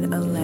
9 11.